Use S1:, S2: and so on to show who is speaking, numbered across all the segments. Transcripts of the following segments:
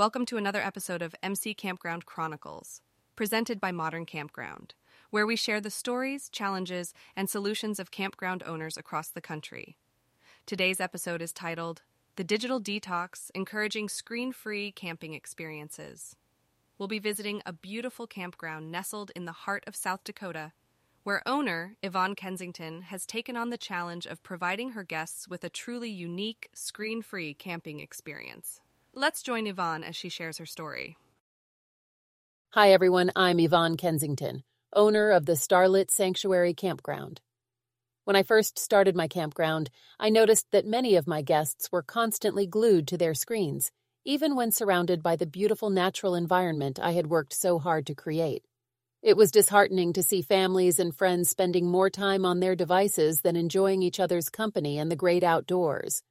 S1: Welcome to another episode of MC Campground Chronicles, presented by Modern Campground, where we share the stories, challenges, and solutions of campground owners across the country. Today's episode is titled The Digital Detox Encouraging Screen Free Camping Experiences. We'll be visiting a beautiful campground nestled in the heart of South Dakota, where owner Yvonne Kensington has taken on the challenge of providing her guests with a truly unique, screen free camping experience. Let's join Yvonne as she shares her story.
S2: Hi, everyone. I'm Yvonne Kensington, owner of the Starlit Sanctuary Campground. When I first started my campground, I noticed that many of my guests were constantly glued to their screens, even when surrounded by the beautiful natural environment I had worked so hard to create. It was disheartening to see families and friends spending more time on their devices than enjoying each other's company and the great outdoors.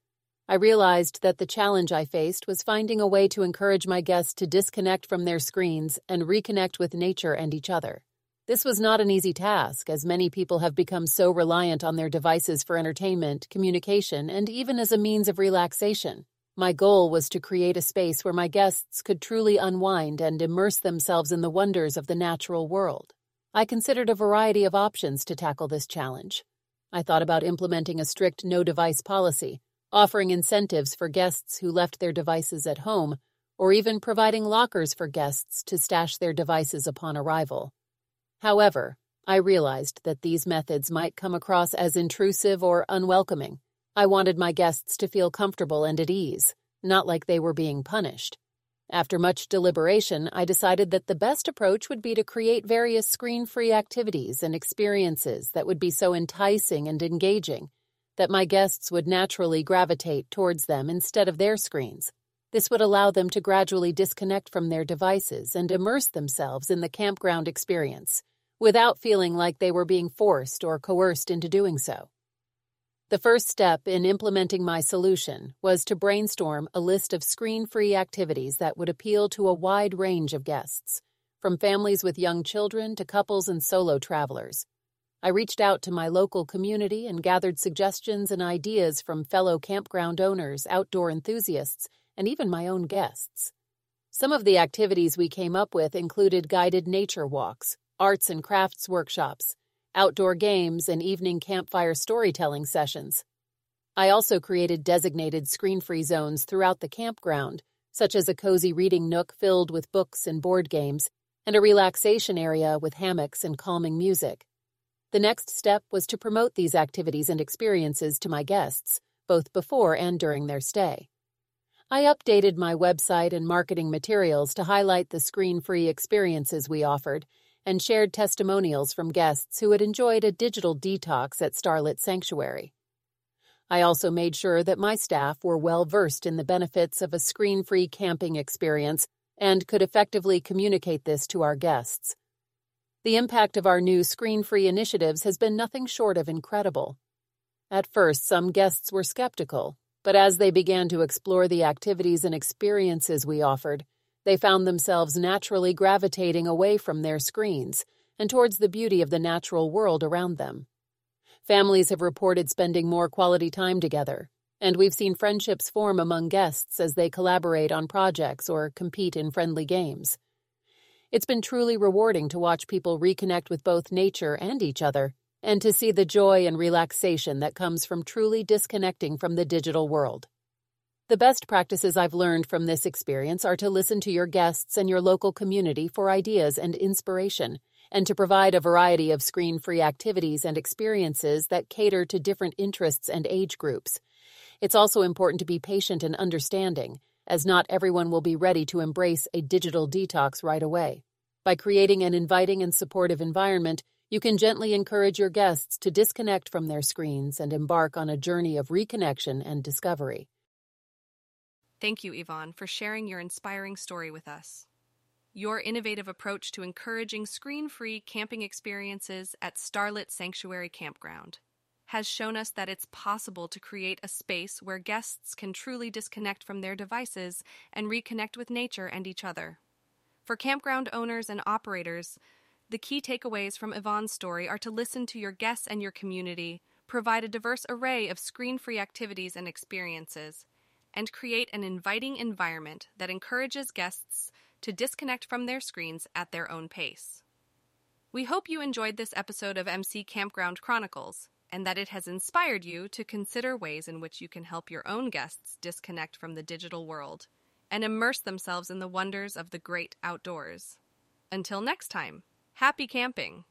S2: I realized that the challenge I faced was finding a way to encourage my guests to disconnect from their screens and reconnect with nature and each other. This was not an easy task, as many people have become so reliant on their devices for entertainment, communication, and even as a means of relaxation. My goal was to create a space where my guests could truly unwind and immerse themselves in the wonders of the natural world. I considered a variety of options to tackle this challenge. I thought about implementing a strict no device policy, offering incentives for guests who left their devices at home, or even providing lockers for guests to stash their devices upon arrival. However, I realized that these methods might come across as intrusive or unwelcoming. I wanted my guests to feel comfortable and at ease, not like they were being punished. After much deliberation, I decided that the best approach would be to create various screen free activities and experiences that would be so enticing and engaging that my guests would naturally gravitate towards them instead of their screens. This would allow them to gradually disconnect from their devices and immerse themselves in the campground experience without feeling like they were being forced or coerced into doing so. The first step in implementing my solution was to brainstorm a list of screen free activities that would appeal to a wide range of guests, from families with young children to couples and solo travelers. I reached out to my local community and gathered suggestions and ideas from fellow campground owners, outdoor enthusiasts, and even my own guests. Some of the activities we came up with included guided nature walks, arts and crafts workshops, outdoor games, and evening campfire storytelling sessions. I also created designated screen free zones throughout the campground, such as a cozy reading nook filled with books and board games, and a relaxation area with hammocks and calming music. The next step was to promote these activities and experiences to my guests, both before and during their stay. I updated my website and marketing materials to highlight the screen free experiences we offered and shared testimonials from guests who had enjoyed a digital detox at Starlit Sanctuary. I also made sure that my staff were well versed in the benefits of a screen free camping experience and could effectively communicate this to our guests. The impact of our new screen free initiatives has been nothing short of incredible. At first, some guests were skeptical, but as they began to explore the activities and experiences we offered, they found themselves naturally gravitating away from their screens and towards the beauty of the natural world around them. Families have reported spending more quality time together, and we've seen friendships form among guests as they collaborate on projects or compete in friendly games. It's been truly rewarding to watch people reconnect with both nature and each other, and to see the joy and relaxation that comes from truly disconnecting from the digital world. The best practices I've learned from this experience are to listen to your guests and your local community for ideas and inspiration, and to provide a variety of screen free activities and experiences that cater to different interests and age groups. It's also important to be patient and understanding as not everyone will be ready to embrace a digital detox right away. By creating an inviting and supportive environment, you can gently encourage your guests to disconnect from their screens and embark on a journey of reconnection and discovery.
S1: Thank you, Yvonne, for sharing your inspiring story with us. Your innovative approach to encouraging screen free camping experiences at Starlit Sanctuary Campground has shown us that it's possible to create a space where guests can truly disconnect from their devices and reconnect with nature and each other. For campground owners and operators, the key takeaways from Yvonne's story are to listen to your guests and your community, provide a diverse array of screen free activities and experiences, and create an inviting environment that encourages guests to disconnect from their screens at their own pace. We hope you enjoyed this episode of MC Campground Chronicles and that it has inspired you to consider ways in which you can help your own guests disconnect from the digital world and immerse themselves in the wonders of the great outdoors. Until next time, happy camping!